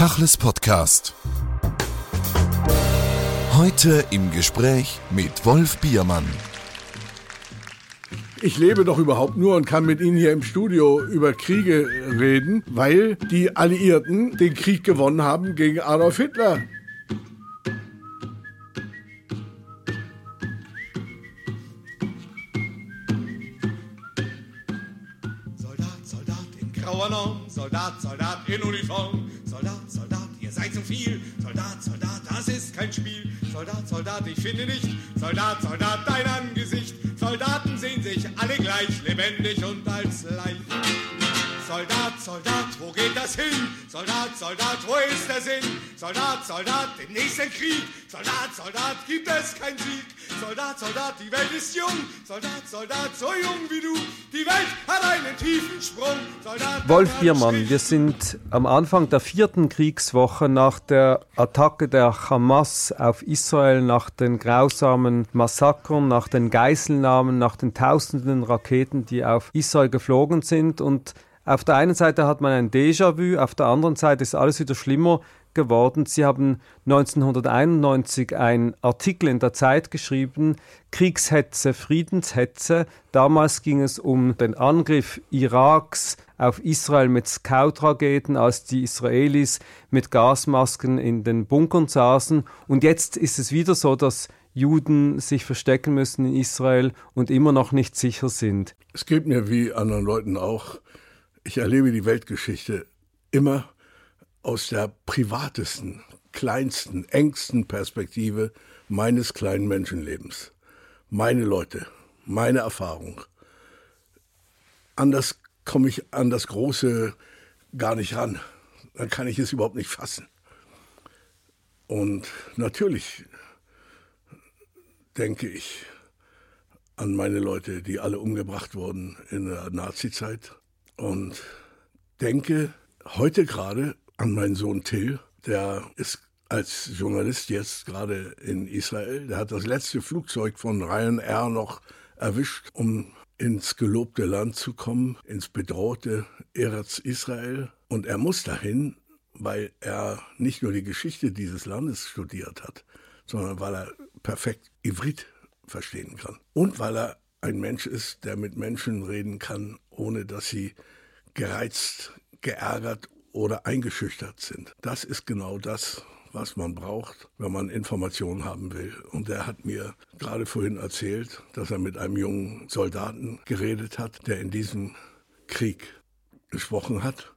Tachles Podcast. Heute im Gespräch mit Wolf Biermann. Ich lebe doch überhaupt nur und kann mit Ihnen hier im Studio über Kriege reden, weil die Alliierten den Krieg gewonnen haben gegen Adolf Hitler. Ich finde nicht, Soldat, Soldat, dein Angesicht, Soldaten sehen sich alle gleich, lebendig und als leicht. Soldat, Soldat, wo geht das hin? Soldat, Soldat, wo ist der Sinn? Soldat, Soldat, im nächsten Krieg. Soldat, Soldat, gibt es keinen Sieg. Soldat, Soldat, die Welt ist jung. Soldat, Soldat, so jung wie du. Die Welt hat einen tiefen Sprung. Soldat, Wolf Biermann, wir sind am Anfang der vierten Kriegswoche nach der Attacke der Hamas auf Israel, nach den grausamen Massakern, nach den Geiselnahmen, nach den tausenden Raketen, die auf Israel geflogen sind. Und auf der einen Seite hat man ein Déjà-vu, auf der anderen Seite ist alles wieder schlimmer geworden. Sie haben 1991 einen Artikel in der Zeit geschrieben, Kriegshetze, Friedenshetze. Damals ging es um den Angriff Iraks auf Israel mit Scout-Raketen, als die Israelis mit Gasmasken in den Bunkern saßen. Und jetzt ist es wieder so, dass Juden sich verstecken müssen in Israel und immer noch nicht sicher sind. Es geht mir wie anderen Leuten auch. Ich erlebe die Weltgeschichte immer aus der privatesten, kleinsten, engsten Perspektive meines kleinen Menschenlebens. Meine Leute, meine Erfahrung. Anders komme ich an das Große gar nicht ran. Dann kann ich es überhaupt nicht fassen. Und natürlich denke ich an meine Leute, die alle umgebracht wurden in der Nazizeit. Und denke heute gerade an meinen Sohn Till, der ist als Journalist jetzt gerade in Israel. Der hat das letzte Flugzeug von Ryanair noch erwischt, um ins gelobte Land zu kommen, ins bedrohte Eretz Israel. Und er muss dahin, weil er nicht nur die Geschichte dieses Landes studiert hat, sondern weil er perfekt Ivrit verstehen kann. Und weil er ein Mensch ist, der mit Menschen reden kann, ohne dass sie gereizt, geärgert oder eingeschüchtert sind. Das ist genau das, was man braucht, wenn man Informationen haben will. Und er hat mir gerade vorhin erzählt, dass er mit einem jungen Soldaten geredet hat, der in diesem Krieg gesprochen hat.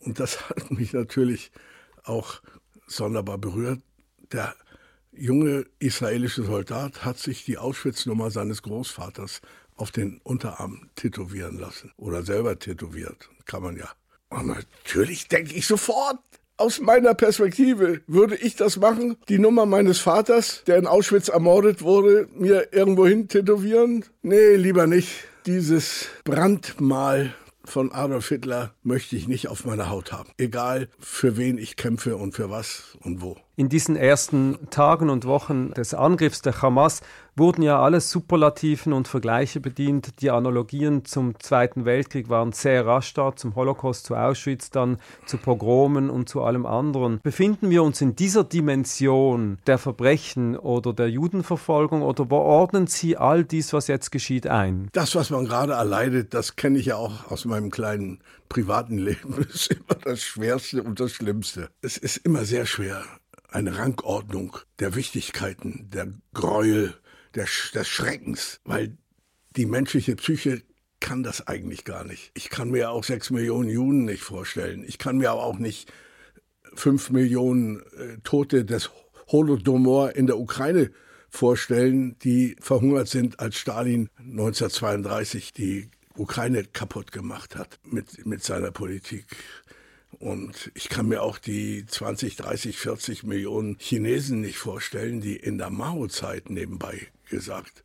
Und das hat mich natürlich auch sonderbar berührt. Der junge israelische Soldat hat sich die Auschwitz-Nummer seines Großvaters auf den Unterarm tätowieren lassen oder selber tätowiert. Kann man ja. Und natürlich denke ich sofort, aus meiner Perspektive würde ich das machen, die Nummer meines Vaters, der in Auschwitz ermordet wurde, mir irgendwo hin tätowieren? Nee, lieber nicht. Dieses Brandmal von Adolf Hitler möchte ich nicht auf meiner Haut haben. Egal, für wen ich kämpfe und für was und wo. In diesen ersten Tagen und Wochen des Angriffs der Hamas wurden ja alle Superlativen und Vergleiche bedient. Die Analogien zum Zweiten Weltkrieg waren sehr rasch da, zum Holocaust, zu Auschwitz, dann zu Pogromen und zu allem anderen. Befinden wir uns in dieser Dimension der Verbrechen oder der Judenverfolgung oder wo ordnen Sie all dies, was jetzt geschieht, ein? Das, was man gerade erleidet, das kenne ich ja auch aus meinem kleinen privaten Leben. Das ist immer das Schwerste und das Schlimmste. Es ist immer sehr schwer, eine Rangordnung der Wichtigkeiten, der Gräuel, der, Sch- des Schreckens, weil die menschliche Psyche kann das eigentlich gar nicht. Ich kann mir auch sechs Millionen Juden nicht vorstellen. Ich kann mir aber auch nicht fünf Millionen äh, Tote des Holodomor in der Ukraine vorstellen, die verhungert sind, als Stalin 1932 die Ukraine kaputt gemacht hat mit, mit seiner Politik. Und ich kann mir auch die 20, 30, 40 Millionen Chinesen nicht vorstellen, die in der Mao-Zeit nebenbei gesagt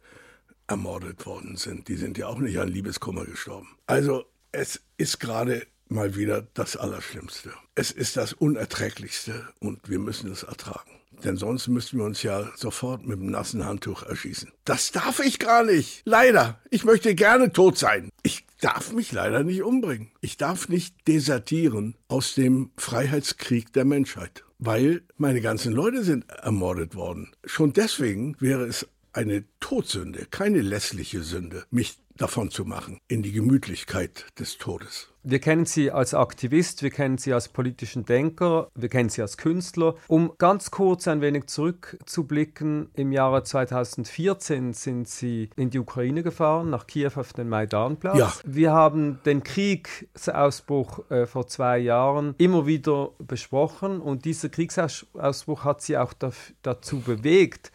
ermordet worden sind. Die sind ja auch nicht an Liebeskummer gestorben. Also es ist gerade mal wieder das Allerschlimmste. Es ist das Unerträglichste und wir müssen es ertragen. Denn sonst müssten wir uns ja sofort mit dem nassen Handtuch erschießen. Das darf ich gar nicht. Leider. Ich möchte gerne tot sein. Ich darf mich leider nicht umbringen. Ich darf nicht desertieren aus dem Freiheitskrieg der Menschheit. Weil meine ganzen Leute sind ermordet worden. Schon deswegen wäre es eine Todsünde, keine lässliche Sünde, mich davon zu machen, in die Gemütlichkeit des Todes. Wir kennen Sie als Aktivist, wir kennen Sie als politischen Denker, wir kennen Sie als Künstler. Um ganz kurz ein wenig zurückzublicken, im Jahre 2014 sind Sie in die Ukraine gefahren, nach Kiew auf den Maidanplatz. Ja. Wir haben den Kriegsausbruch äh, vor zwei Jahren immer wieder besprochen und dieser Kriegsausbruch hat Sie auch dazu bewegt,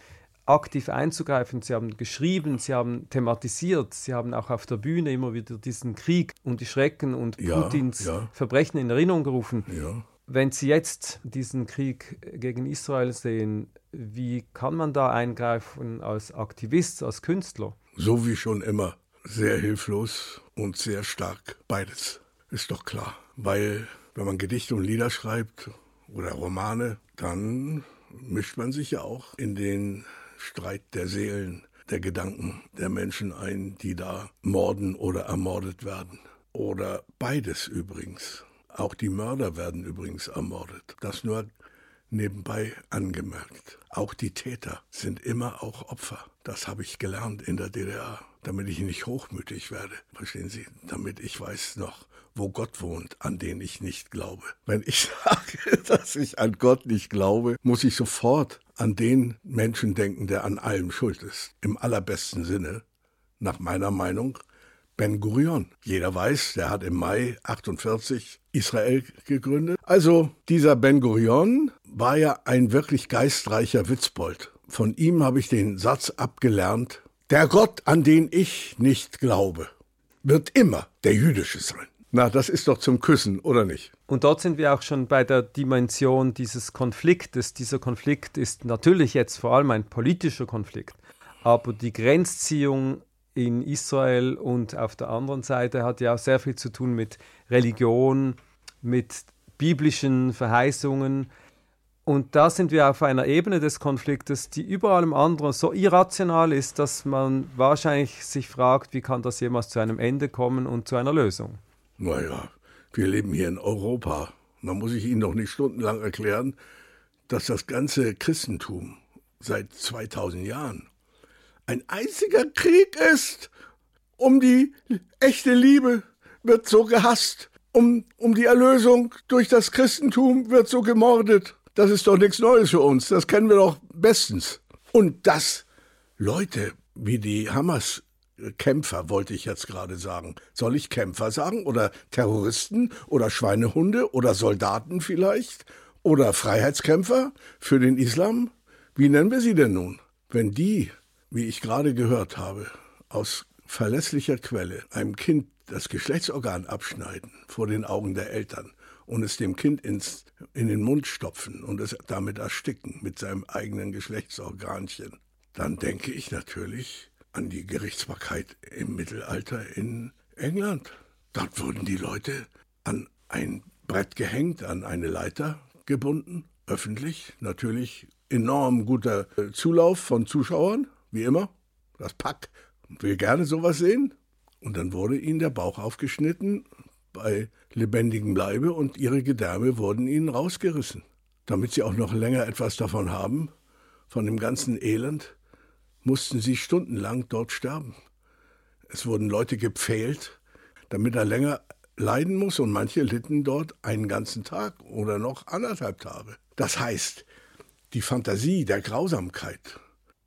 aktiv einzugreifen. Sie haben geschrieben, sie haben thematisiert, sie haben auch auf der Bühne immer wieder diesen Krieg und die Schrecken und ja, Putins ja. Verbrechen in Erinnerung gerufen. Ja. Wenn Sie jetzt diesen Krieg gegen Israel sehen, wie kann man da eingreifen als Aktivist, als Künstler? So wie schon immer. Sehr hilflos und sehr stark. Beides. Ist doch klar. Weil, wenn man Gedichte und Lieder schreibt oder Romane, dann mischt man sich ja auch in den Streit der Seelen, der Gedanken der Menschen ein, die da morden oder ermordet werden. Oder beides übrigens. Auch die Mörder werden übrigens ermordet. Das nur nebenbei angemerkt. Auch die Täter sind immer auch Opfer. Das habe ich gelernt in der DDR, damit ich nicht hochmütig werde. Verstehen Sie? Damit ich weiß noch, wo Gott wohnt, an den ich nicht glaube. Wenn ich sage, dass ich an Gott nicht glaube, muss ich sofort an den Menschen denken, der an allem schuld ist. Im allerbesten Sinne, nach meiner Meinung, Ben Gurion. Jeder weiß, der hat im Mai 48 Israel gegründet. Also dieser Ben Gurion war ja ein wirklich geistreicher Witzbold. Von ihm habe ich den Satz abgelernt, der Gott, an den ich nicht glaube, wird immer der jüdische sein. Na, das ist doch zum Küssen, oder nicht? Und dort sind wir auch schon bei der Dimension dieses Konfliktes. Dieser Konflikt ist natürlich jetzt vor allem ein politischer Konflikt, aber die Grenzziehung in Israel und auf der anderen Seite hat ja auch sehr viel zu tun mit Religion, mit biblischen Verheißungen. Und da sind wir auf einer Ebene des Konfliktes, die über allem anderen so irrational ist, dass man wahrscheinlich sich fragt, wie kann das jemals zu einem Ende kommen und zu einer Lösung. Naja, wir leben hier in Europa. Da muss ich Ihnen doch nicht stundenlang erklären, dass das ganze Christentum seit 2000 Jahren ein einziger Krieg ist. Um die echte Liebe wird so gehasst. Um, um die Erlösung durch das Christentum wird so gemordet. Das ist doch nichts Neues für uns. Das kennen wir doch bestens. Und dass Leute wie die Hamas Kämpfer, wollte ich jetzt gerade sagen. Soll ich Kämpfer sagen? Oder Terroristen? Oder Schweinehunde? Oder Soldaten vielleicht? Oder Freiheitskämpfer für den Islam? Wie nennen wir sie denn nun? Wenn die, wie ich gerade gehört habe, aus verlässlicher Quelle einem Kind das Geschlechtsorgan abschneiden vor den Augen der Eltern und es dem Kind ins, in den Mund stopfen und es damit ersticken mit seinem eigenen Geschlechtsorganchen, dann denke ich natürlich, an die Gerichtsbarkeit im Mittelalter in England. Dort wurden die Leute an ein Brett gehängt, an eine Leiter gebunden, öffentlich, natürlich enorm guter äh, Zulauf von Zuschauern, wie immer. Das Pack will gerne sowas sehen. Und dann wurde ihnen der Bauch aufgeschnitten bei lebendigem Leibe und ihre Gedärme wurden ihnen rausgerissen, damit sie auch noch länger etwas davon haben, von dem ganzen Elend, mussten sie stundenlang dort sterben. Es wurden Leute gepfählt, damit er länger leiden muss, und manche litten dort einen ganzen Tag oder noch anderthalb Tage. Das heißt, die Fantasie der Grausamkeit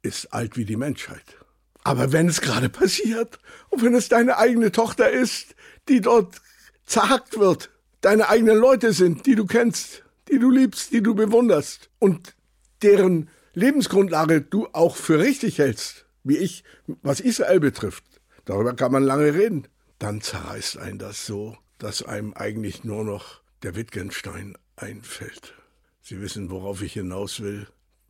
ist alt wie die Menschheit. Aber wenn es gerade passiert und wenn es deine eigene Tochter ist, die dort zerhackt wird, deine eigenen Leute sind, die du kennst, die du liebst, die du bewunderst und deren Lebensgrundlage du auch für richtig hältst, wie ich, was Israel betrifft, darüber kann man lange reden, dann zerreißt ein das so, dass einem eigentlich nur noch der Wittgenstein einfällt. Sie wissen, worauf ich hinaus will.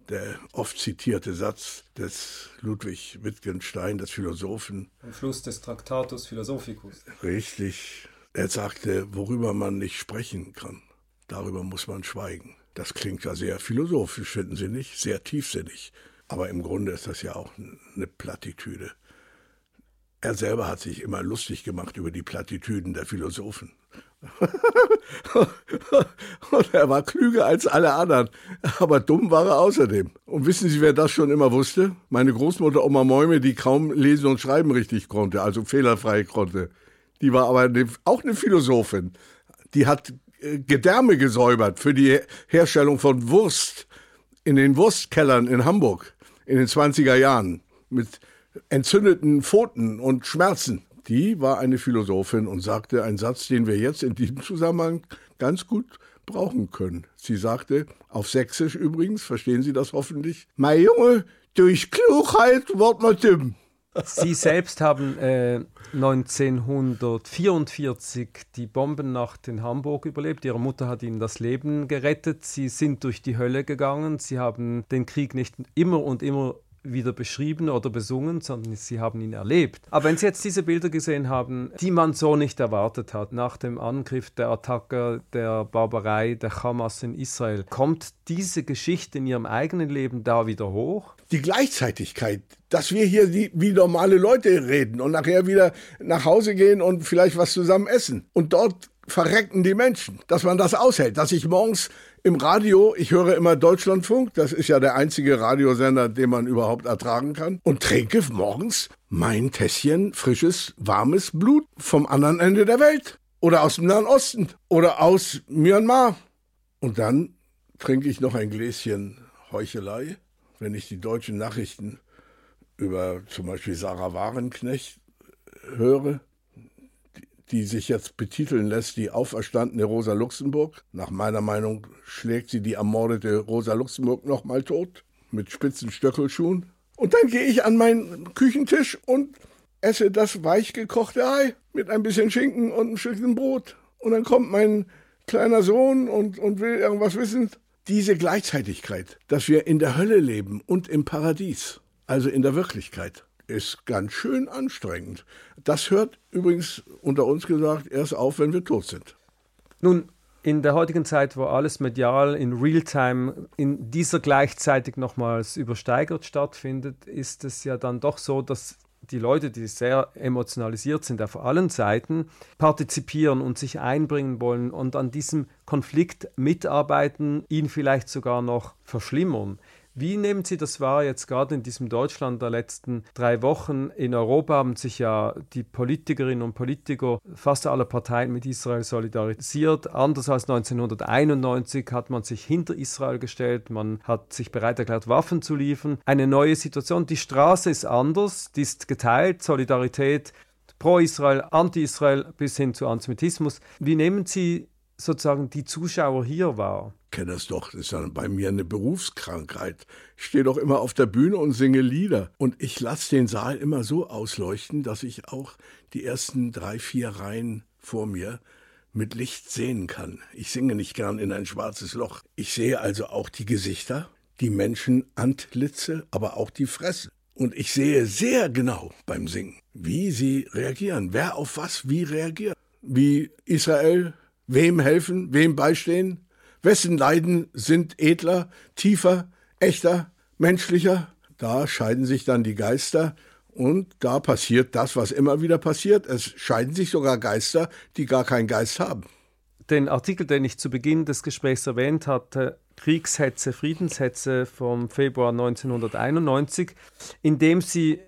Der oft zitierte Satz des Ludwig Wittgenstein, des Philosophen. Am Schluss des Traktatus Philosophicus. Richtig. Er sagte, worüber man nicht sprechen kann, darüber muss man schweigen. Das klingt ja sehr philosophisch, finden Sie nicht? Sehr tiefsinnig. Aber im Grunde ist das ja auch eine Plattitüde. Er selber hat sich immer lustig gemacht über die Plattitüden der Philosophen. und er war klüger als alle anderen, aber dumm war er außerdem. Und wissen Sie, wer das schon immer wusste? Meine Großmutter Oma Mäume, die kaum lesen und schreiben richtig konnte, also fehlerfrei konnte. Die war aber auch eine Philosophin. Die hat Gedärme gesäubert für die Herstellung von Wurst in den Wurstkellern in Hamburg in den 20er Jahren mit entzündeten Pfoten und Schmerzen. Die war eine Philosophin und sagte einen Satz, den wir jetzt in diesem Zusammenhang ganz gut brauchen können. Sie sagte, auf Sächsisch übrigens, verstehen Sie das hoffentlich, Mein Junge, durch Klugheit wird man dumm. Sie selbst haben äh, 1944 die Bombennacht in Hamburg überlebt. Ihre Mutter hat ihnen das Leben gerettet. Sie sind durch die Hölle gegangen. Sie haben den Krieg nicht immer und immer wieder beschrieben oder besungen, sondern sie haben ihn erlebt. Aber wenn Sie jetzt diese Bilder gesehen haben, die man so nicht erwartet hat, nach dem Angriff der Attacke, der Barbarei der Hamas in Israel, kommt diese Geschichte in Ihrem eigenen Leben da wieder hoch? Die Gleichzeitigkeit, dass wir hier wie normale Leute reden und nachher wieder nach Hause gehen und vielleicht was zusammen essen. Und dort verrecken die Menschen, dass man das aushält, dass ich morgens im Radio, ich höre immer Deutschlandfunk, das ist ja der einzige Radiosender, den man überhaupt ertragen kann, und trinke morgens mein Tässchen frisches, warmes Blut vom anderen Ende der Welt oder aus dem Nahen Osten oder aus Myanmar. Und dann trinke ich noch ein Gläschen Heuchelei, wenn ich die deutschen Nachrichten über zum Beispiel Sarah Warenknecht höre die sich jetzt betiteln lässt, die auferstandene Rosa Luxemburg. Nach meiner Meinung schlägt sie die ermordete Rosa Luxemburg nochmal tot mit spitzen Stöckelschuhen. Und dann gehe ich an meinen Küchentisch und esse das weich gekochte Ei mit ein bisschen Schinken und ein Stückchen Brot. Und dann kommt mein kleiner Sohn und, und will irgendwas wissen. Diese Gleichzeitigkeit, dass wir in der Hölle leben und im Paradies, also in der Wirklichkeit ist ganz schön anstrengend. Das hört übrigens unter uns gesagt erst auf, wenn wir tot sind. Nun, in der heutigen Zeit, wo alles medial in Realtime in dieser gleichzeitig nochmals übersteigert stattfindet, ist es ja dann doch so, dass die Leute, die sehr emotionalisiert sind auf allen Seiten, partizipieren und sich einbringen wollen und an diesem Konflikt mitarbeiten, ihn vielleicht sogar noch verschlimmern. Wie nehmen Sie das wahr jetzt gerade in diesem Deutschland der letzten drei Wochen? In Europa haben sich ja die Politikerinnen und Politiker fast aller Parteien mit Israel solidarisiert. Anders als 1991 hat man sich hinter Israel gestellt, man hat sich bereit erklärt, Waffen zu liefern. Eine neue Situation. Die Straße ist anders, die ist geteilt, Solidarität pro Israel, anti-Israel bis hin zu Antisemitismus. Wie nehmen Sie sozusagen die Zuschauer hier wahr? kenne das doch, das ist ja bei mir eine Berufskrankheit. Ich stehe doch immer auf der Bühne und singe Lieder. Und ich lasse den Saal immer so ausleuchten, dass ich auch die ersten drei, vier Reihen vor mir mit Licht sehen kann. Ich singe nicht gern in ein schwarzes Loch. Ich sehe also auch die Gesichter, die Menschenantlitze, aber auch die Fresse. Und ich sehe sehr genau beim Singen, wie sie reagieren, wer auf was wie reagiert. Wie Israel, wem helfen, wem beistehen, Wessen Leiden sind edler, tiefer, echter, menschlicher? Da scheiden sich dann die Geister und da passiert das, was immer wieder passiert. Es scheiden sich sogar Geister, die gar keinen Geist haben. Den Artikel, den ich zu Beginn des Gesprächs erwähnt hatte, Kriegshetze, Friedenshetze vom Februar 1991, in dem Sie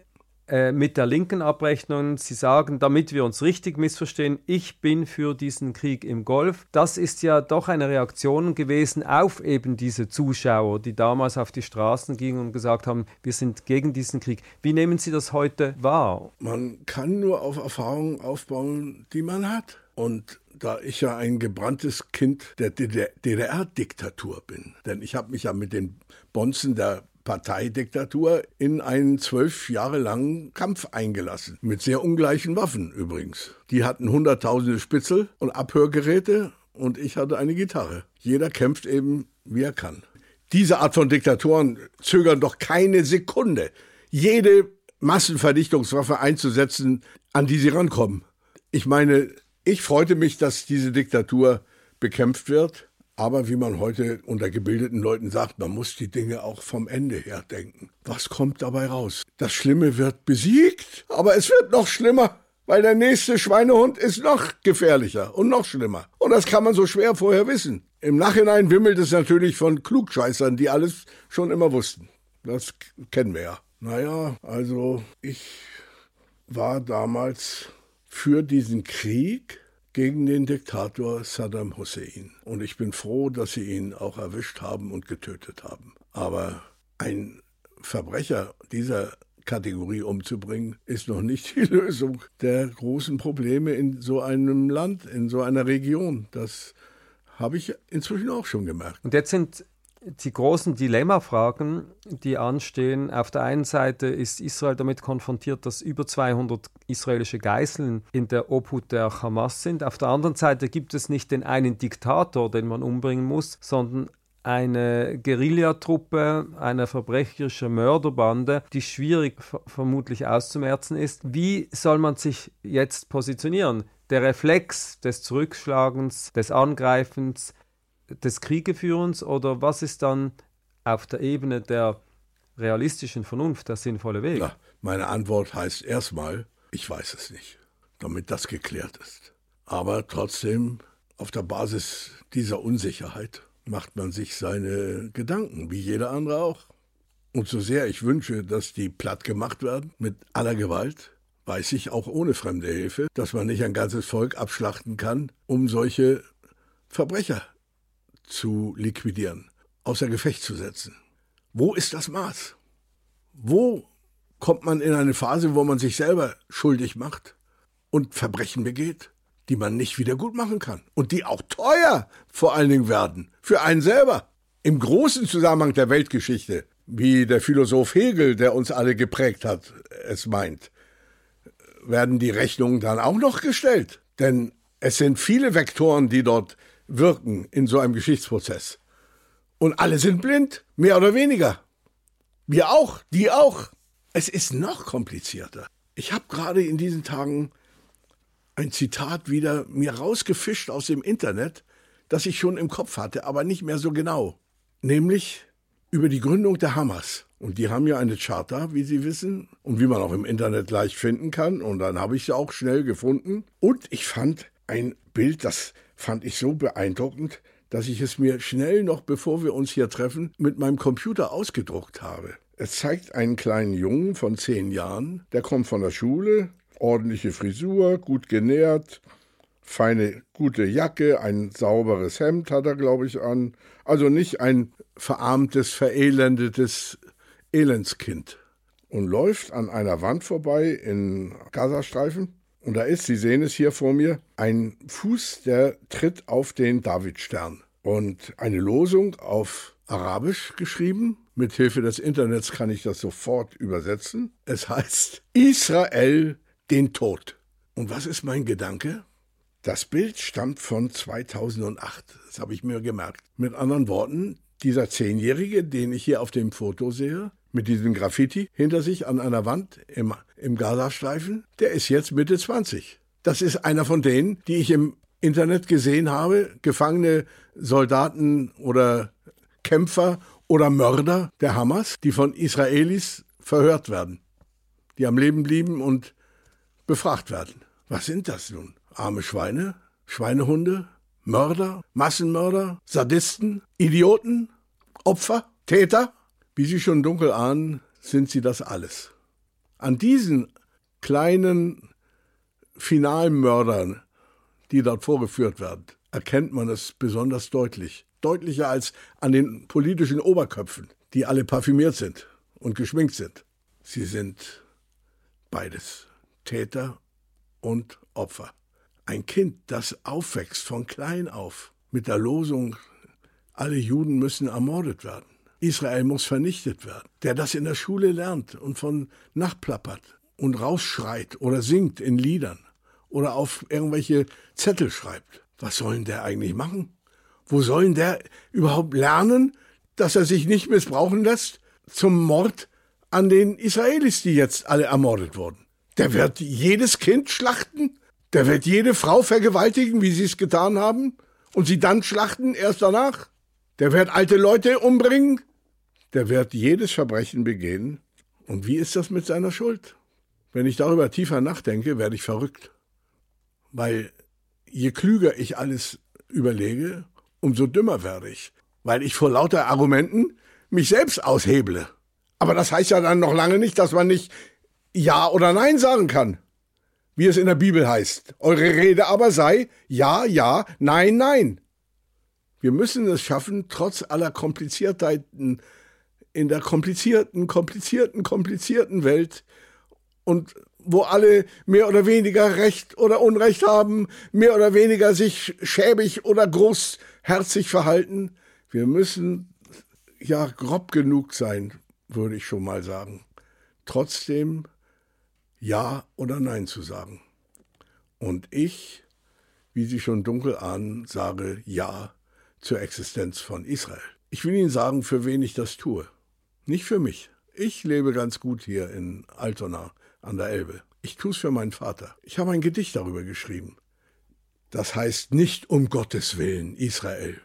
äh, mit der linken Abrechnung. Sie sagen, damit wir uns richtig missverstehen, ich bin für diesen Krieg im Golf. Das ist ja doch eine Reaktion gewesen auf eben diese Zuschauer, die damals auf die Straßen gingen und gesagt haben, wir sind gegen diesen Krieg. Wie nehmen Sie das heute wahr? Man kann nur auf Erfahrungen aufbauen, die man hat. Und da ich ja ein gebranntes Kind der DDR-Diktatur bin, denn ich habe mich ja mit den Bonzen der Parteidiktatur in einen zwölf Jahre langen Kampf eingelassen. Mit sehr ungleichen Waffen übrigens. Die hatten hunderttausende Spitzel und Abhörgeräte und ich hatte eine Gitarre. Jeder kämpft eben, wie er kann. Diese Art von Diktatoren zögern doch keine Sekunde, jede Massenvernichtungswaffe einzusetzen, an die sie rankommen. Ich meine, ich freute mich, dass diese Diktatur bekämpft wird, Aber wie man heute unter gebildeten Leuten sagt, man muss die Dinge auch vom Ende her denken. Was kommt dabei raus? Das Schlimme wird besiegt, aber es wird noch schlimmer, weil der nächste Schweinehund ist noch gefährlicher und noch schlimmer. Und das kann man so schwer vorher wissen. Im Nachhinein wimmelt es natürlich von Klugscheißern, die alles schon immer wussten. Das kennen wir ja. Naja, also ich war damals für diesen Krieg gegen den Diktator Saddam Hussein. Und ich bin froh, dass sie ihn auch erwischt haben und getötet haben. Aber ein Verbrecher dieser Kategorie umzubringen, ist noch nicht die Lösung der großen Probleme in so einem Land, in so einer Region. Das habe ich inzwischen auch schon gemerkt. Und jetzt sind die großen Dilemmafragen, die anstehen. Auf der einen Seite ist Israel damit konfrontiert, dass über 200 israelische Geiseln in der Obhut der Hamas sind. Auf der anderen Seite gibt es nicht den einen Diktator, den man umbringen muss, sondern eine Guerillatruppe, eine verbrecherische Mörderbande, die schwierig vermutlich auszumerzen ist. Wie soll man sich jetzt positionieren? Der Reflex des Zurückschlagens, des Angreifens, des Kriegeführens oder was ist dann auf der Ebene der realistischen Vernunft der sinnvolle Weg? Na, meine Antwort heißt erstmal, ich weiß es nicht, damit das geklärt ist. Aber trotzdem, auf der Basis dieser Unsicherheit macht man sich seine Gedanken, wie jeder andere auch. Und so sehr ich wünsche, dass die platt gemacht werden, mit aller Gewalt, weiß ich auch ohne fremde Hilfe, dass man nicht ein ganzes Volk abschlachten kann, um solche Verbrecher zu liquidieren, außer Gefecht zu setzen. Wo ist das Maß? Wo kommt man in eine Phase, wo man sich selber schuldig macht und Verbrechen begeht, die man nicht wieder gut machen kann und die auch teuer vor allen Dingen werden für einen selber. Im großen Zusammenhang der Weltgeschichte, wie der Philosoph Hegel, der uns alle geprägt hat, es meint, werden die Rechnungen dann auch noch gestellt. Denn es sind viele Vektoren, die dort wirken in so einem Geschichtsprozess. Und alle sind blind, mehr oder weniger. Wir auch, die auch. Es ist noch komplizierter. Ich habe gerade in diesen Tagen ein Zitat wieder mir rausgefischt aus dem Internet, das ich schon im Kopf hatte, aber nicht mehr so genau. Nämlich über die Gründung der Hamas. Und die haben ja eine Charta, wie Sie wissen, und wie man auch im Internet leicht finden kann. Und dann habe ich sie auch schnell gefunden. Und ich fand ein Bild, das fand ich so beeindruckend, dass ich es mir schnell noch, bevor wir uns hier treffen, mit meinem Computer ausgedruckt habe. Es zeigt einen kleinen Jungen von zehn Jahren, der kommt von der Schule, ordentliche Frisur, gut genährt, feine, gute Jacke, ein sauberes Hemd hat er, glaube ich, an. Also nicht ein verarmtes, verelendetes Elendskind. Und läuft an einer Wand vorbei in Gazastreifen. Und da ist, Sie sehen es hier vor mir, ein Fuß, der tritt auf den Davidstern. Und eine Losung auf Arabisch geschrieben. Mit Hilfe des Internets kann ich das sofort übersetzen. Es heißt Israel den Tod. Und was ist mein Gedanke? Das Bild stammt von 2008. Das habe ich mir gemerkt. Mit anderen Worten, dieser Zehnjährige, den ich hier auf dem Foto sehe, mit diesem Graffiti hinter sich an einer Wand im, im Gazastreifen, der ist jetzt Mitte 20. Das ist einer von denen, die ich im Internet gesehen habe, gefangene Soldaten oder Kämpfer oder Mörder der Hamas, die von Israelis verhört werden, die am Leben blieben und befragt werden. Was sind das nun? Arme Schweine? Schweinehunde? Mörder? Massenmörder? Sadisten? Idioten? Opfer? Täter? Wie Sie schon dunkel ahnen, sind sie das alles. An diesen kleinen Finalmördern, die dort vorgeführt werden, erkennt man es besonders deutlich. Deutlicher als an den politischen Oberköpfen, die alle parfümiert sind und geschminkt sind. Sie sind beides. Täter und Opfer. Ein Kind, das aufwächst von klein auf mit der Losung, alle Juden müssen ermordet werden. Israel muss vernichtet werden. Der das in der Schule lernt und von nachplappert und rausschreit oder singt in Liedern oder auf irgendwelche Zettel schreibt. Was sollen der eigentlich machen? Wo sollen der überhaupt lernen, dass er sich nicht missbrauchen lässt zum Mord an den Israelis, die jetzt alle ermordet wurden? Der wird jedes Kind schlachten? Der wird jede Frau vergewaltigen, wie sie es getan haben? und sie dann schlachten erst danach? Der wird alte Leute umbringen? Der wird jedes Verbrechen begehen. Und wie ist das mit seiner Schuld? Wenn ich darüber tiefer nachdenke, werde ich verrückt. Weil je klüger ich alles überlege, umso dümmer werde ich. Weil ich vor lauter Argumenten mich selbst ausheble. Aber das heißt ja dann noch lange nicht, dass man nicht Ja oder Nein sagen kann. Wie es in der Bibel heißt. Eure Rede aber sei Ja, ja, Nein, Nein. Wir müssen es schaffen, trotz aller Kompliziertheiten in der komplizierten, komplizierten, komplizierten Welt und wo alle mehr oder weniger Recht oder Unrecht haben, mehr oder weniger sich schäbig oder großherzig verhalten. Wir müssen ja grob genug sein, würde ich schon mal sagen. Trotzdem Ja oder Nein zu sagen. Und ich, wie Sie schon dunkel ahnen, sage Ja zur Existenz von Israel. Ich will Ihnen sagen, für wen ich das tue. Nicht für mich. Ich lebe ganz gut hier in Altona an der Elbe. Ich tue es für meinen Vater. Ich habe ein Gedicht darüber geschrieben. Das heißt nicht um Gottes Willen Israel,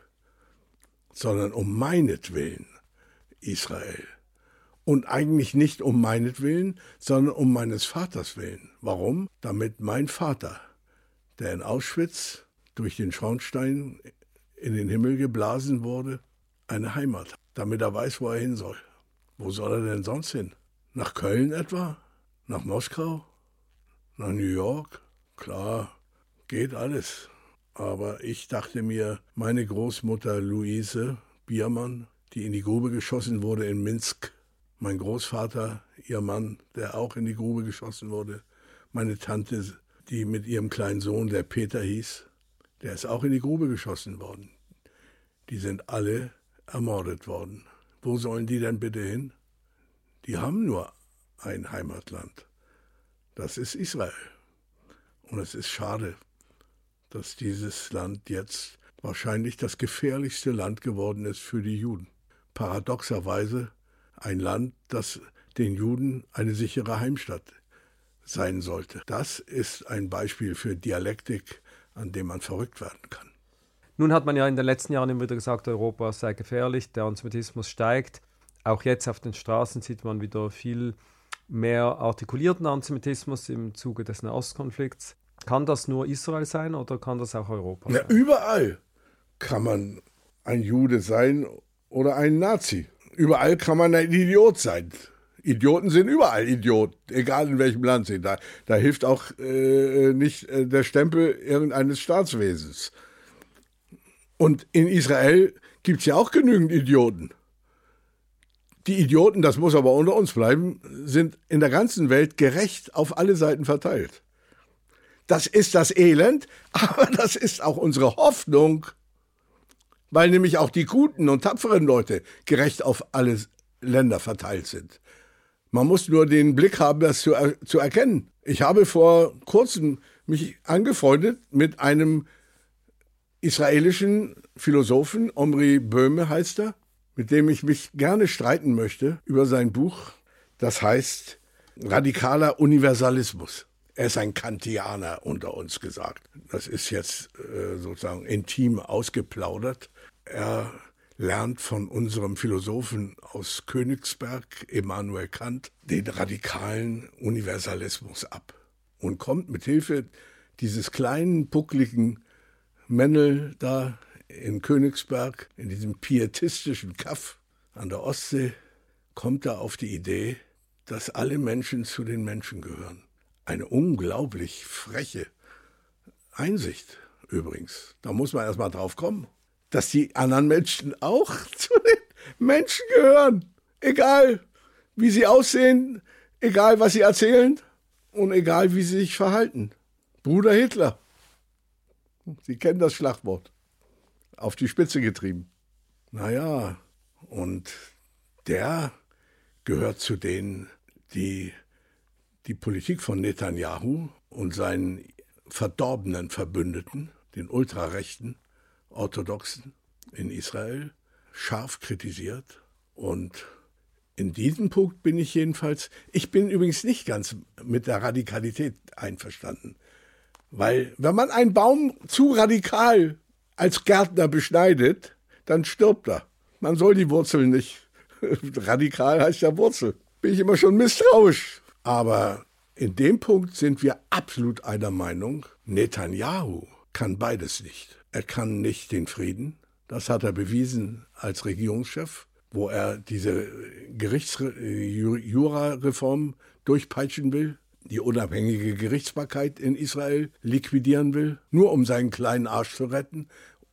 sondern um meinetwillen Israel. Und eigentlich nicht um meinetwillen, sondern um meines Vaters willen. Warum? Damit mein Vater, der in Auschwitz durch den Schornstein in den Himmel geblasen wurde, eine Heimat hat, damit er weiß, wo er hin soll. Wo soll er denn sonst hin? Nach Köln etwa? Nach Moskau? Nach New York? Klar, geht alles. Aber ich dachte mir, meine Großmutter Luise Biermann, die in die Grube geschossen wurde in Minsk, mein Großvater, ihr Mann, der auch in die Grube geschossen wurde, meine Tante, die mit ihrem kleinen Sohn, der Peter hieß, der ist auch in die Grube geschossen worden. Die sind alle ermordet worden. Wo sollen die denn bitte hin? Die haben nur ein Heimatland. Das ist Israel. Und es ist schade, dass dieses Land jetzt wahrscheinlich das gefährlichste Land geworden ist für die Juden. Paradoxerweise ein Land, das den Juden eine sichere Heimstatt sein sollte. Das ist ein Beispiel für Dialektik, an dem man verrückt werden kann. Nun hat man ja in den letzten Jahren immer wieder gesagt, Europa sei gefährlich, der Antisemitismus steigt. Auch jetzt auf den Straßen sieht man wieder viel mehr artikulierten Antisemitismus im Zuge des Nahostkonflikts. Kann das nur Israel sein oder kann das auch Europa sein? Ja, überall kann man ein Jude sein oder ein Nazi. Überall kann man ein Idiot sein. Idioten sind überall Idioten, egal in welchem Land sie. Da, da hilft auch äh, nicht äh, der Stempel irgendeines Staatswesens. Und in Israel gibt es ja auch genügend Idioten. Die Idioten, das muss aber unter uns bleiben, sind in der ganzen Welt gerecht auf alle Seiten verteilt. Das ist das Elend, aber das ist auch unsere Hoffnung, weil nämlich auch die guten und tapferen Leute gerecht auf alle Länder verteilt sind. Man muss nur den Blick haben, das zu, zu erkennen. Ich habe vor kurzem mich angefreundet mit einem israelischen Philosophen, Omri Böhme heißt er, mit dem ich mich gerne streiten möchte über sein Buch. Das heißt Radikaler Universalismus. Er ist ein Kantianer unter uns gesagt. Das ist jetzt äh, sozusagen intim ausgeplaudert. Er lernt von unserem Philosophen aus Königsberg, Immanuel Kant, den radikalen Universalismus ab und kommt mit Hilfe dieses kleinen, buckligen Männel da in Königsberg, in diesem pietistischen Kaff an der Ostsee, kommt er auf die Idee, dass alle Menschen zu den Menschen gehören. Eine unglaublich freche Einsicht übrigens. Da muss man erst mal drauf kommen, dass die anderen Menschen auch zu den Menschen gehören. Egal, wie sie aussehen, egal, was sie erzählen und egal, wie sie sich verhalten. Bruder Hitler Sie kennen das Schlagwort. Auf die Spitze getrieben. Naja, und der gehört zu denen, die die Politik von Netanyahu und seinen verdorbenen Verbündeten, den ultrarechten Orthodoxen in Israel, scharf kritisiert. Und in diesem Punkt bin ich jedenfalls, ich bin übrigens nicht ganz mit der Radikalität einverstanden. Weil wenn man einen Baum zu radikal als Gärtner beschneidet, dann stirbt er. Man soll die Wurzeln nicht. Radikal heißt ja Wurzel. Bin ich immer schon misstrauisch. Aber in dem Punkt sind wir absolut einer Meinung, Netanyahu kann beides nicht. Er kann nicht den Frieden, das hat er bewiesen als Regierungschef, wo er diese Gerichtsjura-Reform durchpeitschen will, die unabhängige Gerichtsbarkeit in Israel liquidieren will, nur um seinen kleinen Arsch zu retten,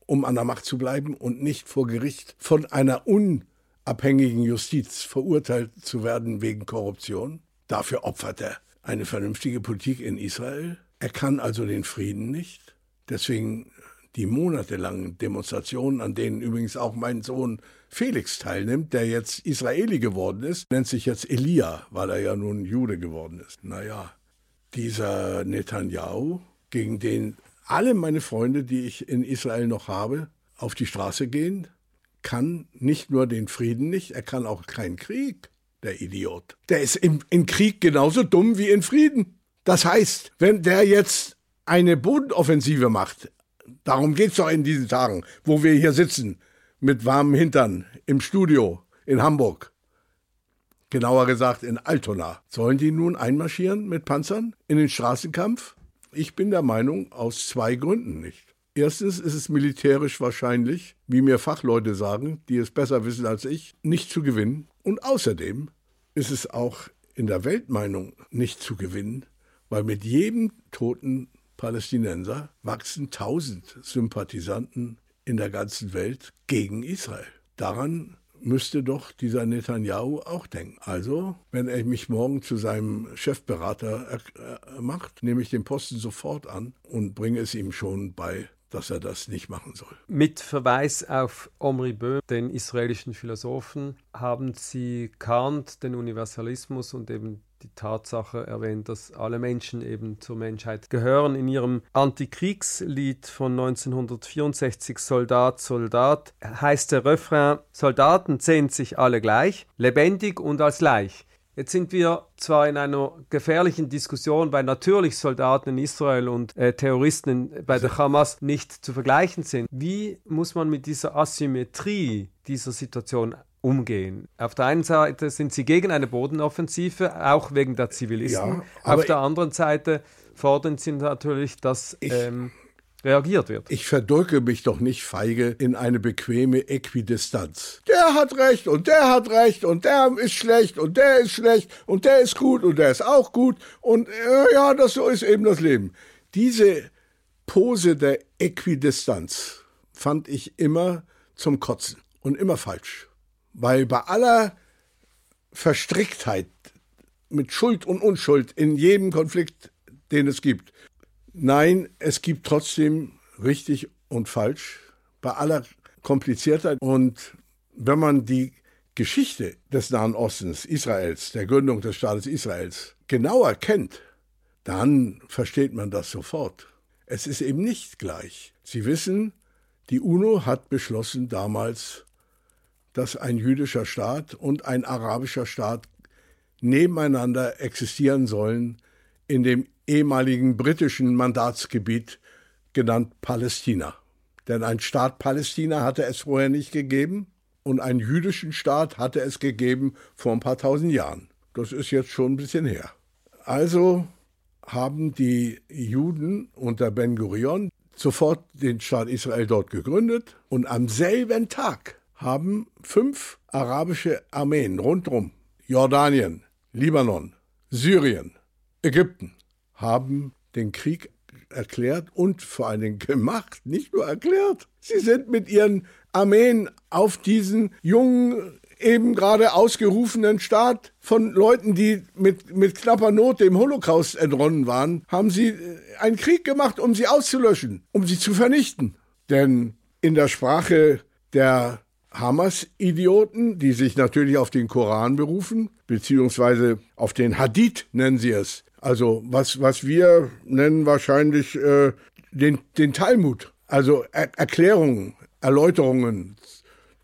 um an der Macht zu bleiben und nicht vor Gericht von einer unabhängigen Justiz verurteilt zu werden wegen Korruption. Dafür opfert er eine vernünftige Politik in Israel. Er kann also den Frieden nicht. Deswegen die monatelangen Demonstrationen, an denen übrigens auch mein Sohn Felix teilnimmt, der jetzt Israeli geworden ist, nennt sich jetzt Elia, weil er ja nun Jude geworden ist. Naja, dieser Netanyahu, gegen den alle meine Freunde, die ich in Israel noch habe, auf die Straße gehen, kann nicht nur den Frieden nicht, er kann auch keinen Krieg, der Idiot. Der ist im, im Krieg genauso dumm wie in Frieden. Das heißt, wenn der jetzt eine Bodenoffensive macht, darum geht es doch in diesen Tagen, wo wir hier sitzen, mit warmem Hintern im Studio in Hamburg. Genauer gesagt in Altona. Sollen die nun einmarschieren mit Panzern in den Straßenkampf? Ich bin der Meinung, aus zwei Gründen nicht. Erstens ist es militärisch wahrscheinlich, wie mir Fachleute sagen, die es besser wissen als ich, nicht zu gewinnen. Und außerdem ist es auch in der Weltmeinung nicht zu gewinnen, weil mit jedem toten Palästinenser wachsen tausend Sympathisanten in der ganzen Welt gegen Israel. Daran müsste doch dieser Netanyahu auch denken. Also, wenn er mich morgen zu seinem Chefberater äh, macht, nehme ich den Posten sofort an und bringe es ihm schon bei, dass er das nicht machen soll. Mit Verweis auf Omri Böhm, den israelischen Philosophen, haben Sie Kant, den Universalismus und eben die Tatsache erwähnt, dass alle Menschen eben zur Menschheit gehören. In ihrem Antikriegslied von 1964 Soldat, Soldat heißt der Refrain, Soldaten sehen sich alle gleich, lebendig und als Leich. Jetzt sind wir zwar in einer gefährlichen Diskussion, weil natürlich Soldaten in Israel und äh, Terroristen in, bei der Hamas nicht zu vergleichen sind. Wie muss man mit dieser Asymmetrie dieser Situation umgehen. Auf der einen Seite sind sie gegen eine Bodenoffensive, auch wegen der Zivilisten. Ja, Auf der anderen Seite fordern sie natürlich, dass ich, ähm, reagiert wird. Ich verdrücke mich doch nicht feige in eine bequeme Äquidistanz. Der hat recht und der hat recht und der ist schlecht und der ist schlecht und der ist gut und der ist auch gut und äh, ja, das so ist eben das Leben. Diese Pose der Äquidistanz fand ich immer zum Kotzen und immer falsch. Weil bei aller Verstricktheit mit Schuld und Unschuld in jedem Konflikt, den es gibt, nein, es gibt trotzdem richtig und falsch, bei aller Kompliziertheit. Und wenn man die Geschichte des Nahen Ostens, Israels, der Gründung des Staates Israels, genauer kennt, dann versteht man das sofort. Es ist eben nicht gleich. Sie wissen, die UNO hat beschlossen damals, dass ein jüdischer Staat und ein arabischer Staat nebeneinander existieren sollen in dem ehemaligen britischen Mandatsgebiet genannt Palästina. Denn ein Staat Palästina hatte es vorher nicht gegeben und einen jüdischen Staat hatte es gegeben vor ein paar tausend Jahren. Das ist jetzt schon ein bisschen her. Also haben die Juden unter Ben Gurion sofort den Staat Israel dort gegründet und am selben Tag haben fünf arabische Armeen rundherum, Jordanien, Libanon, Syrien, Ägypten, haben den Krieg erklärt und vor allen Dingen gemacht, nicht nur erklärt. Sie sind mit ihren Armeen auf diesen jungen, eben gerade ausgerufenen Staat von Leuten, die mit, mit knapper Not dem Holocaust entronnen waren, haben sie einen Krieg gemacht, um sie auszulöschen, um sie zu vernichten. Denn in der Sprache der Hamas-Idioten, die sich natürlich auf den Koran berufen, beziehungsweise auf den Hadith nennen sie es. Also was, was wir nennen wahrscheinlich äh, den, den Talmud. Also er Erklärungen, Erläuterungen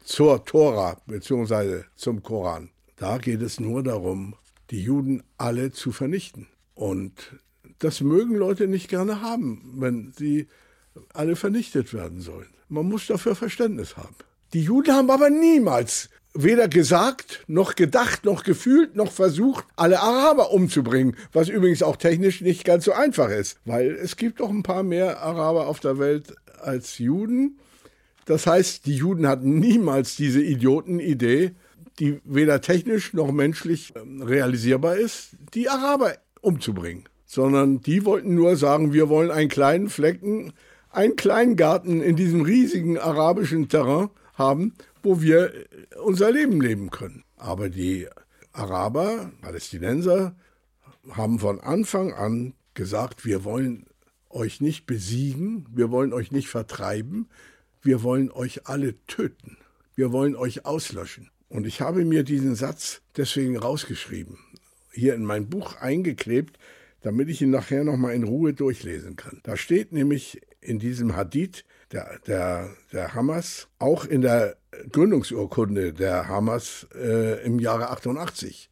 zur Tora beziehungsweise zum Koran. Da geht es nur darum, die Juden alle zu vernichten. Und das mögen Leute nicht gerne haben, wenn sie alle vernichtet werden sollen. Man muss dafür Verständnis haben. Die Juden haben aber niemals weder gesagt, noch gedacht, noch gefühlt, noch versucht, alle Araber umzubringen, was übrigens auch technisch nicht ganz so einfach ist, weil es gibt doch ein paar mehr Araber auf der Welt als Juden. Das heißt, die Juden hatten niemals diese Idiotenidee, die weder technisch noch menschlich ähm, realisierbar ist, die Araber umzubringen, sondern die wollten nur sagen, wir wollen einen kleinen Flecken, einen kleinen Garten in diesem riesigen arabischen Terrain haben, wo wir unser Leben leben können. Aber die Araber, Palästinenser, haben von Anfang an gesagt, wir wollen euch nicht besiegen, wir wollen euch nicht vertreiben, wir wollen euch alle töten, wir wollen euch auslöschen. Und ich habe mir diesen Satz deswegen rausgeschrieben, hier in mein Buch eingeklebt, damit ich ihn nachher nochmal in Ruhe durchlesen kann. Da steht nämlich in diesem Hadith der, der, der Hamas, auch in der Gründungsurkunde der Hamas äh, im Jahre 88.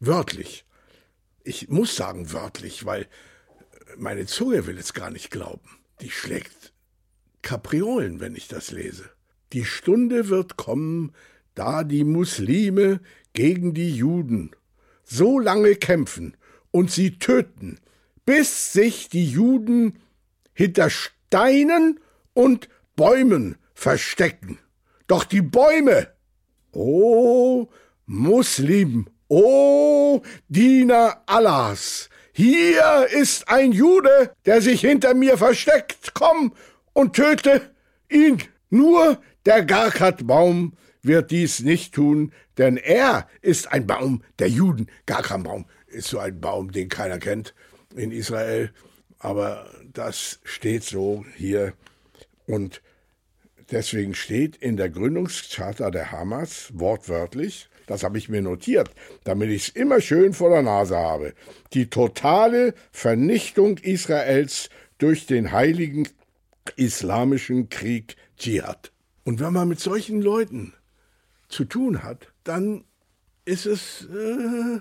Wörtlich. Ich muss sagen wörtlich, weil meine Zunge will es gar nicht glauben. Die schlägt Kapriolen, wenn ich das lese. Die Stunde wird kommen, da die Muslime gegen die Juden so lange kämpfen und sie töten, bis sich die Juden hinter Steinen und Bäumen verstecken. Doch die Bäume, o oh, Muslim, o oh, Diener Allahs, hier ist ein Jude, der sich hinter mir versteckt. Komm und töte ihn. Nur der Garkat-Baum wird dies nicht tun, denn er ist ein Baum der Juden. Garkat-Baum ist so ein Baum, den keiner kennt in Israel. Aber das steht so hier und deswegen steht in der Gründungscharta der Hamas wortwörtlich, das habe ich mir notiert, damit ich es immer schön vor der Nase habe, die totale Vernichtung Israels durch den heiligen islamischen Krieg Dschihad. Und wenn man mit solchen Leuten zu tun hat, dann ist es äh,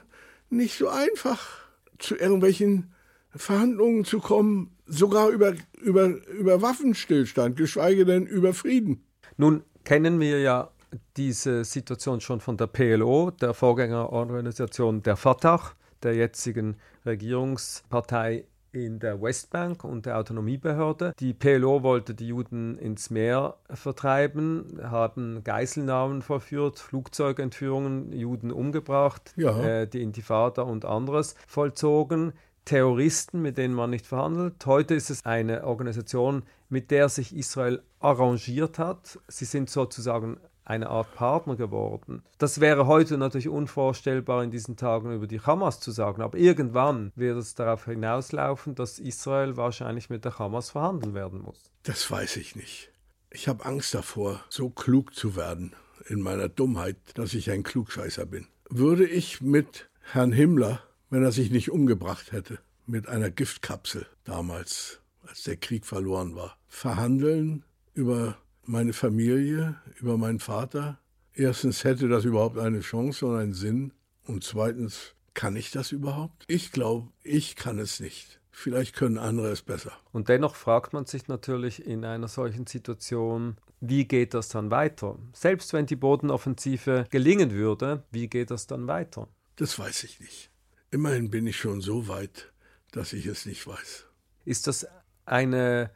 nicht so einfach, zu irgendwelchen Verhandlungen zu kommen, sogar über, über, über Waffenstillstand, geschweige denn über Frieden. Nun kennen wir ja diese Situation schon von der PLO, der Vorgängerorganisation der Fatah, der jetzigen Regierungspartei in der Westbank und der Autonomiebehörde. Die PLO wollte die Juden ins Meer vertreiben, haben Geiselnahmen verführt, Flugzeugentführungen, Juden umgebracht, ja. äh, die Intifada und anderes vollzogen. Terroristen, mit denen man nicht verhandelt. Heute ist es eine Organisation, mit der sich Israel arrangiert hat. Sie sind sozusagen eine Art Partner geworden. Das wäre heute natürlich unvorstellbar in diesen Tagen über die Hamas zu sagen, aber irgendwann wird es darauf hinauslaufen, dass Israel wahrscheinlich mit der Hamas verhandeln werden muss. Das weiß ich nicht. Ich habe Angst davor, so klug zu werden in meiner Dummheit, dass ich ein Klugscheißer bin. Würde ich mit Herrn Himmler wenn er sich nicht umgebracht hätte mit einer Giftkapsel damals, als der Krieg verloren war. Verhandeln über meine Familie, über meinen Vater. Erstens hätte das überhaupt eine Chance und einen Sinn. Und zweitens, kann ich das überhaupt? Ich glaube, ich kann es nicht. Vielleicht können andere es besser. Und dennoch fragt man sich natürlich in einer solchen Situation, wie geht das dann weiter? Selbst wenn die Bodenoffensive gelingen würde, wie geht das dann weiter? Das weiß ich nicht. Immerhin bin ich schon so weit, dass ich es nicht weiß. Ist das eine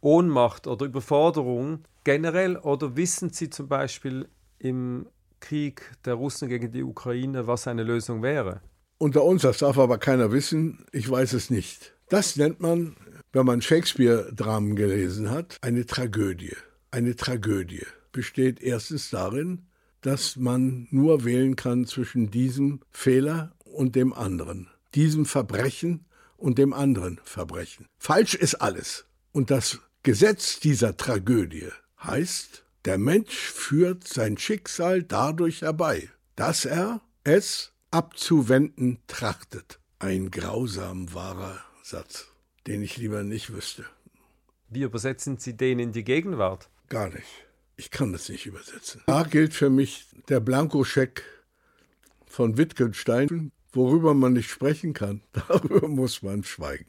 Ohnmacht oder Überforderung generell oder wissen Sie zum Beispiel im Krieg der Russen gegen die Ukraine, was eine Lösung wäre? Unter uns, das darf aber keiner wissen, ich weiß es nicht. Das nennt man, wenn man Shakespeare-Dramen gelesen hat, eine Tragödie. Eine Tragödie besteht erstens darin, dass man nur wählen kann zwischen diesem Fehler und dem anderen, diesem Verbrechen und dem anderen Verbrechen. Falsch ist alles. Und das Gesetz dieser Tragödie heißt, der Mensch führt sein Schicksal dadurch herbei, dass er es abzuwenden trachtet. Ein grausam wahrer Satz, den ich lieber nicht wüsste. Wie übersetzen Sie den in die Gegenwart? Gar nicht. Ich kann das nicht übersetzen. Da gilt für mich der Blankoscheck von Wittgenstein, Worüber man nicht sprechen kann, darüber muss man schweigen.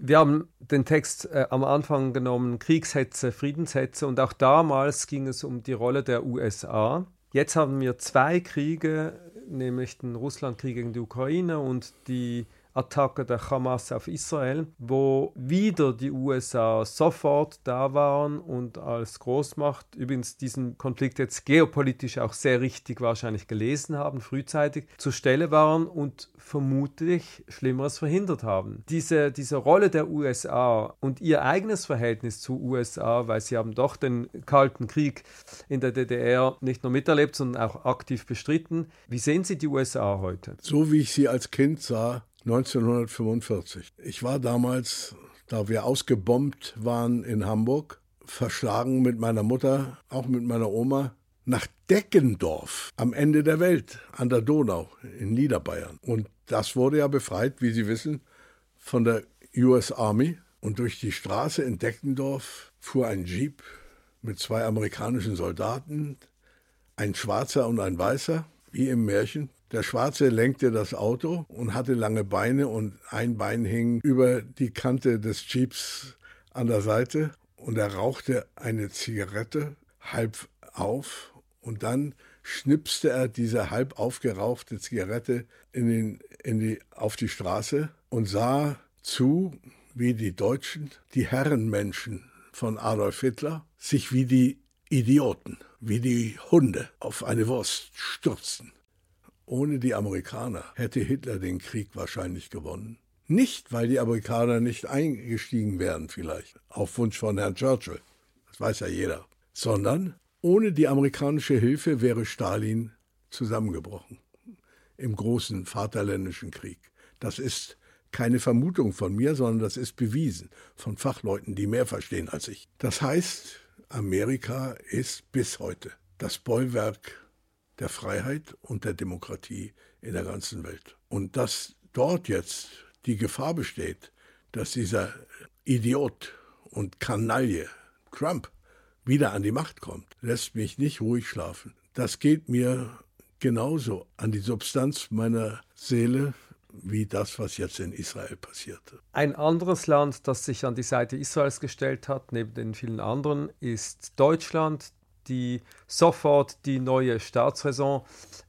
Wir haben den Text äh, am Anfang genommen, Kriegshetze, Friedenshetze, und auch damals ging es um die Rolle der USA. Jetzt haben wir zwei Kriege, nämlich den Russlandkrieg gegen die Ukraine und die Attacke der Hamas auf Israel, wo wieder die USA sofort da waren und als Großmacht übrigens diesen Konflikt jetzt geopolitisch auch sehr richtig wahrscheinlich gelesen haben, frühzeitig zur Stelle waren und vermutlich Schlimmeres verhindert haben. Diese, diese Rolle der USA und ihr eigenes Verhältnis zu USA, weil sie haben doch den Kalten Krieg in der DDR nicht nur miterlebt, sondern auch aktiv bestritten. Wie sehen Sie die USA heute? So wie ich sie als Kind sah, 1945. Ich war damals, da wir ausgebombt waren in Hamburg, verschlagen mit meiner Mutter, auch mit meiner Oma, nach Deckendorf am Ende der Welt, an der Donau in Niederbayern. Und das wurde ja befreit, wie Sie wissen, von der US Army. Und durch die Straße in Deckendorf fuhr ein Jeep mit zwei amerikanischen Soldaten, ein Schwarzer und ein Weißer, wie im Märchen. Der Schwarze lenkte das Auto und hatte lange Beine und ein Bein hing über die Kante des Jeeps an der Seite und er rauchte eine Zigarette halb auf und dann schnipste er diese halb aufgerauchte Zigarette in den, in die, auf die Straße und sah zu, wie die Deutschen, die Herrenmenschen von Adolf Hitler, sich wie die Idioten, wie die Hunde auf eine Wurst stürzten. Ohne die Amerikaner hätte Hitler den Krieg wahrscheinlich gewonnen. Nicht, weil die Amerikaner nicht eingestiegen wären vielleicht, auf Wunsch von Herrn Churchill, das weiß ja jeder, sondern ohne die amerikanische Hilfe wäre Stalin zusammengebrochen im großen Vaterländischen Krieg. Das ist keine Vermutung von mir, sondern das ist bewiesen von Fachleuten, die mehr verstehen als ich. Das heißt, Amerika ist bis heute das Bollwerk der Freiheit und der Demokratie in der ganzen Welt. Und dass dort jetzt die Gefahr besteht, dass dieser Idiot und Kanaille Trump wieder an die Macht kommt, lässt mich nicht ruhig schlafen. Das geht mir genauso an die Substanz meiner Seele wie das, was jetzt in Israel passierte. Ein anderes Land, das sich an die Seite Israels gestellt hat, neben den vielen anderen, ist Deutschland die sofort die neue Staatsräson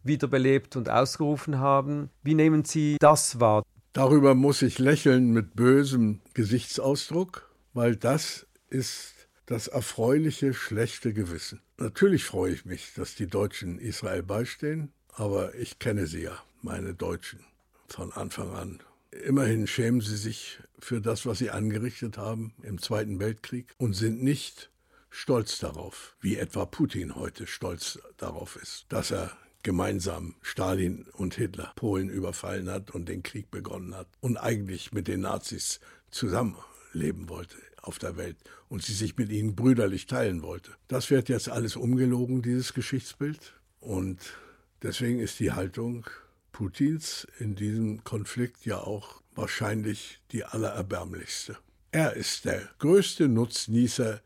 wiederbelebt und ausgerufen haben. Wie nehmen Sie das wahr? Darüber muss ich lächeln mit bösem Gesichtsausdruck, weil das ist das erfreuliche, schlechte Gewissen. Natürlich freue ich mich, dass die Deutschen Israel beistehen, aber ich kenne sie ja, meine Deutschen, von Anfang an. Immerhin schämen sie sich für das, was sie angerichtet haben im Zweiten Weltkrieg und sind nicht stolz darauf, wie etwa Putin heute stolz darauf ist, dass er gemeinsam Stalin und Hitler Polen überfallen hat und den Krieg begonnen hat und eigentlich mit den Nazis zusammenleben wollte auf der Welt und sie sich mit ihnen brüderlich teilen wollte. Das wird jetzt alles umgelogen, dieses Geschichtsbild. Und deswegen ist die Haltung Putins in diesem Konflikt ja auch wahrscheinlich die allererbärmlichste. Er ist der größte Nutznießer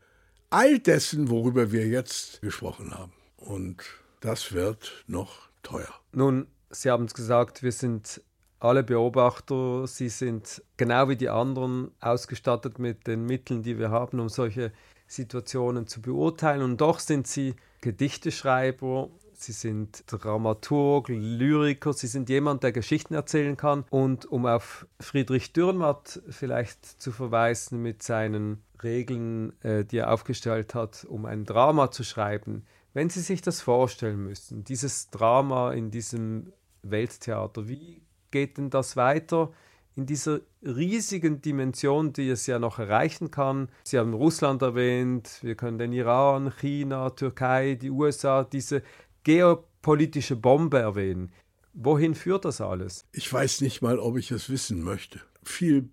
all dessen, worüber wir jetzt gesprochen haben. Und das wird noch teuer. Nun, Sie haben es gesagt, wir sind alle Beobachter, sie sind genau wie die anderen ausgestattet mit den Mitteln, die wir haben, um solche Situationen zu beurteilen. Und doch sind sie Gedichteschreiber, sie sind Dramaturg, Lyriker, sie sind jemand, der Geschichten erzählen kann. Und um auf Friedrich Dürrenmatt vielleicht zu verweisen mit seinen Regeln, äh, die er aufgestellt hat, um ein Drama zu schreiben, wenn Sie sich das vorstellen müssen, dieses Drama in diesem Welttheater, wie geht denn das weiter in dieser riesigen Dimension, die es ja noch erreichen kann? Sie haben Russland erwähnt, wir können den Iran, China, Türkei, die USA, diese geopolitische Bombe erwähnen. Wohin führt das alles? Ich weiß nicht mal, ob ich es wissen möchte. Viel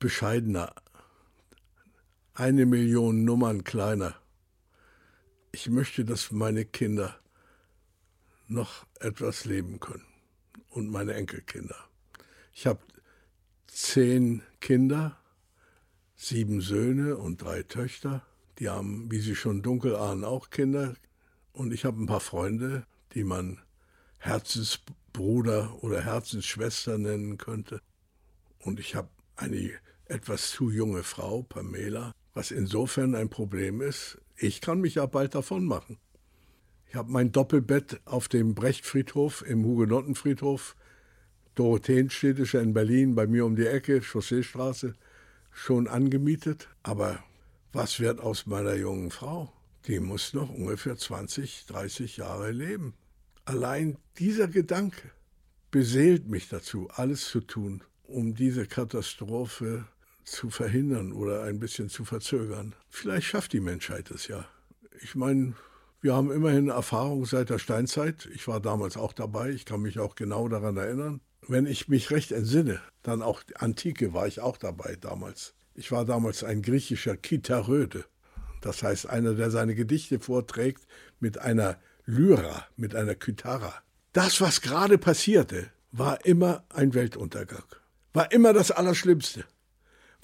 bescheidener eine Million Nummern kleiner. Ich möchte, dass meine Kinder noch etwas leben können und meine Enkelkinder. Ich habe zehn Kinder, sieben Söhne und drei Töchter. Die haben, wie Sie schon dunkel ahnen, auch Kinder. Und ich habe ein paar Freunde, die man Herzensbruder oder Herzensschwester nennen könnte. Und ich habe eine etwas zu junge Frau, Pamela, was insofern ein Problem ist, ich kann mich ja bald davon machen. Ich habe mein Doppelbett auf dem Brechtfriedhof im Hugenottenfriedhof, Dorotheenstädtischer in Berlin, bei mir um die Ecke, Chausseestraße, schon angemietet. Aber was wird aus meiner jungen Frau? Die muss noch ungefähr 20, 30 Jahre leben. Allein dieser Gedanke beseelt mich dazu, alles zu tun, um diese Katastrophe zu verhindern oder ein bisschen zu verzögern. Vielleicht schafft die Menschheit es ja. Ich meine, wir haben immerhin Erfahrung seit der Steinzeit. Ich war damals auch dabei. Ich kann mich auch genau daran erinnern. Wenn ich mich recht entsinne, dann auch Antike war ich auch dabei damals. Ich war damals ein griechischer Kitaröde. Das heißt, einer, der seine Gedichte vorträgt mit einer Lyra, mit einer Kythara. Das, was gerade passierte, war immer ein Weltuntergang. War immer das Allerschlimmste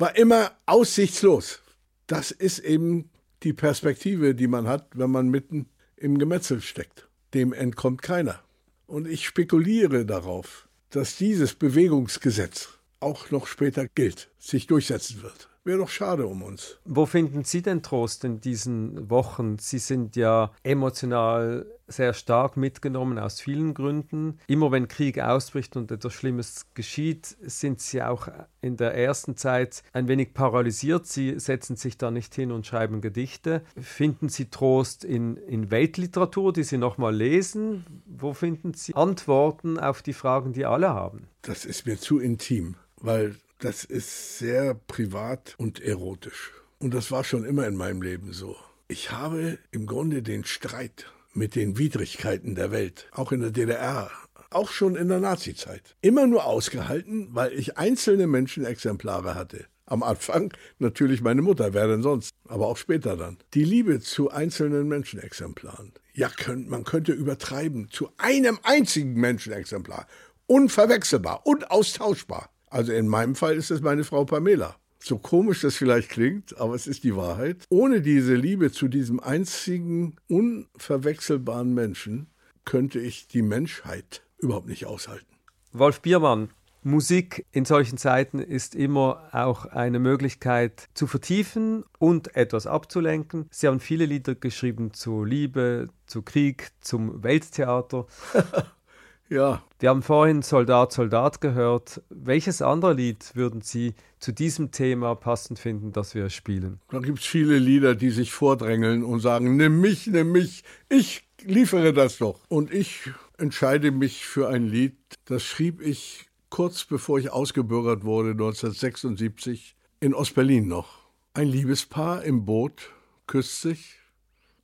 war immer aussichtslos. Das ist eben die Perspektive, die man hat, wenn man mitten im Gemetzel steckt. Dem entkommt keiner. Und ich spekuliere darauf, dass dieses Bewegungsgesetz auch noch später gilt, sich durchsetzen wird. Wäre doch schade um uns. Wo finden Sie denn Trost in diesen Wochen? Sie sind ja emotional sehr stark mitgenommen aus vielen Gründen. Immer wenn Krieg ausbricht und etwas Schlimmes geschieht, sind Sie auch in der ersten Zeit ein wenig paralysiert. Sie setzen sich da nicht hin und schreiben Gedichte. Finden Sie Trost in, in Weltliteratur, die Sie nochmal lesen? Wo finden Sie Antworten auf die Fragen, die alle haben? Das ist mir zu intim, weil das ist sehr privat und erotisch. Und das war schon immer in meinem Leben so. Ich habe im Grunde den Streit mit den Widrigkeiten der Welt, auch in der DDR, auch schon in der Nazizeit, immer nur ausgehalten, weil ich einzelne Menschenexemplare hatte. Am Anfang natürlich meine Mutter, wer denn sonst, aber auch später dann. Die Liebe zu einzelnen Menschenexemplaren. Ja, man könnte übertreiben, zu einem einzigen Menschenexemplar. Unverwechselbar, unaustauschbar. Also in meinem Fall ist es meine Frau Pamela. So komisch das vielleicht klingt, aber es ist die Wahrheit. Ohne diese Liebe zu diesem einzigen, unverwechselbaren Menschen könnte ich die Menschheit überhaupt nicht aushalten. Wolf Biermann, Musik in solchen Zeiten ist immer auch eine Möglichkeit zu vertiefen und etwas abzulenken. Sie haben viele Lieder geschrieben zu Liebe, zu Krieg, zum Welttheater. Ja. Wir haben vorhin Soldat, Soldat gehört. Welches andere Lied würden Sie zu diesem Thema passend finden, das wir spielen? Da gibt es viele Lieder, die sich vordrängeln und sagen, nimm mich, nimm mich, ich liefere das doch. Und ich entscheide mich für ein Lied, das schrieb ich kurz bevor ich ausgebürgert wurde, 1976, in Ostberlin noch. Ein Liebespaar im Boot küsst sich,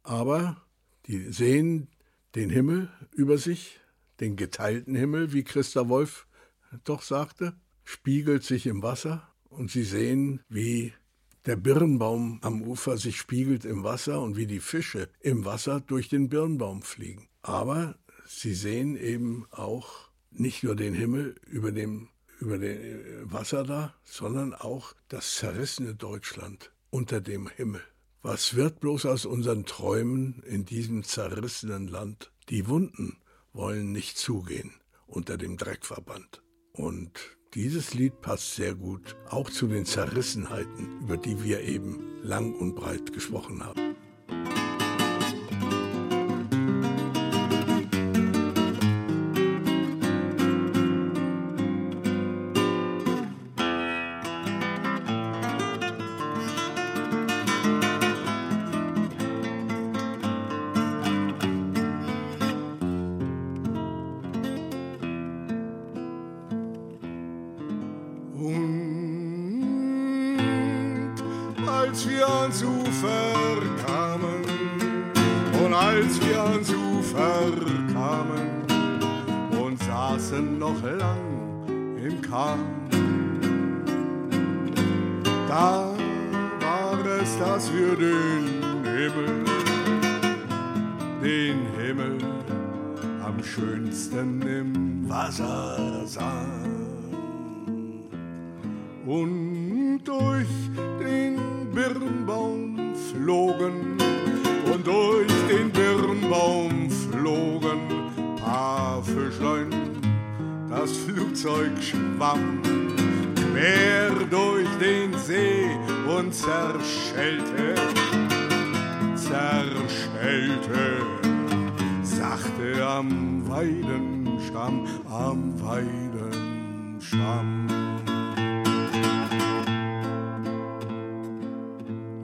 aber die sehen den Himmel über sich den geteilten Himmel, wie Christa Wolf doch sagte, spiegelt sich im Wasser und sie sehen, wie der Birnbaum am Ufer sich spiegelt im Wasser und wie die Fische im Wasser durch den Birnbaum fliegen. Aber sie sehen eben auch nicht nur den Himmel über dem, über dem Wasser da, sondern auch das zerrissene Deutschland unter dem Himmel. Was wird bloß aus unseren Träumen in diesem zerrissenen Land? Die Wunden, wollen nicht zugehen unter dem Dreckverband. Und dieses Lied passt sehr gut auch zu den Zerrissenheiten, über die wir eben lang und breit gesprochen haben. als wir ans Ufer kamen, und als wir ans Ufer kamen und saßen noch lang im Kahn, da war es, dass wir den Himmel, den Himmel am schönsten im Wasser sahen. Wamm, quer durch den See und zerschellte, zerschellte, sachte am Weidenstamm, am Weidenstamm.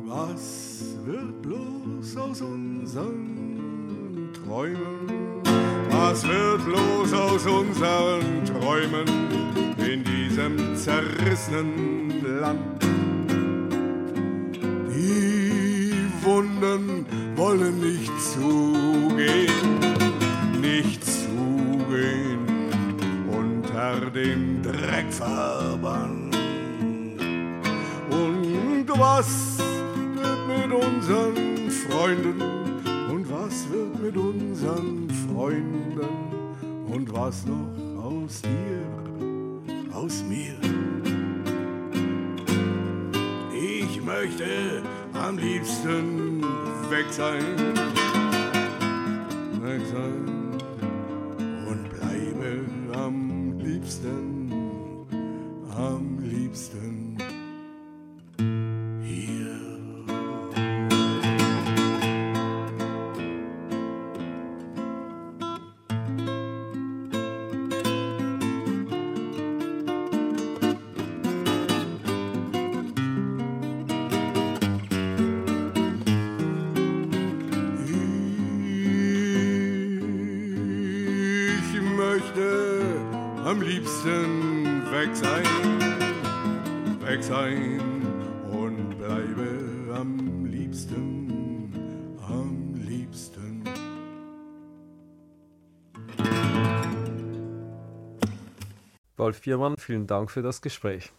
Was wird bloß aus unseren Träumen? Was wird bloß aus unseren Träumen? Zerrissenen Land? Die Wunden wollen nicht zugehen, nicht zugehen unter dem Dreckverband. Und was wird mit unseren Freunden und was wird mit unseren Freunden und was noch aus dir, aus mir? Möchte am liebsten weg sein, weg sein Wolf Biermann, vielen Dank für das Gespräch.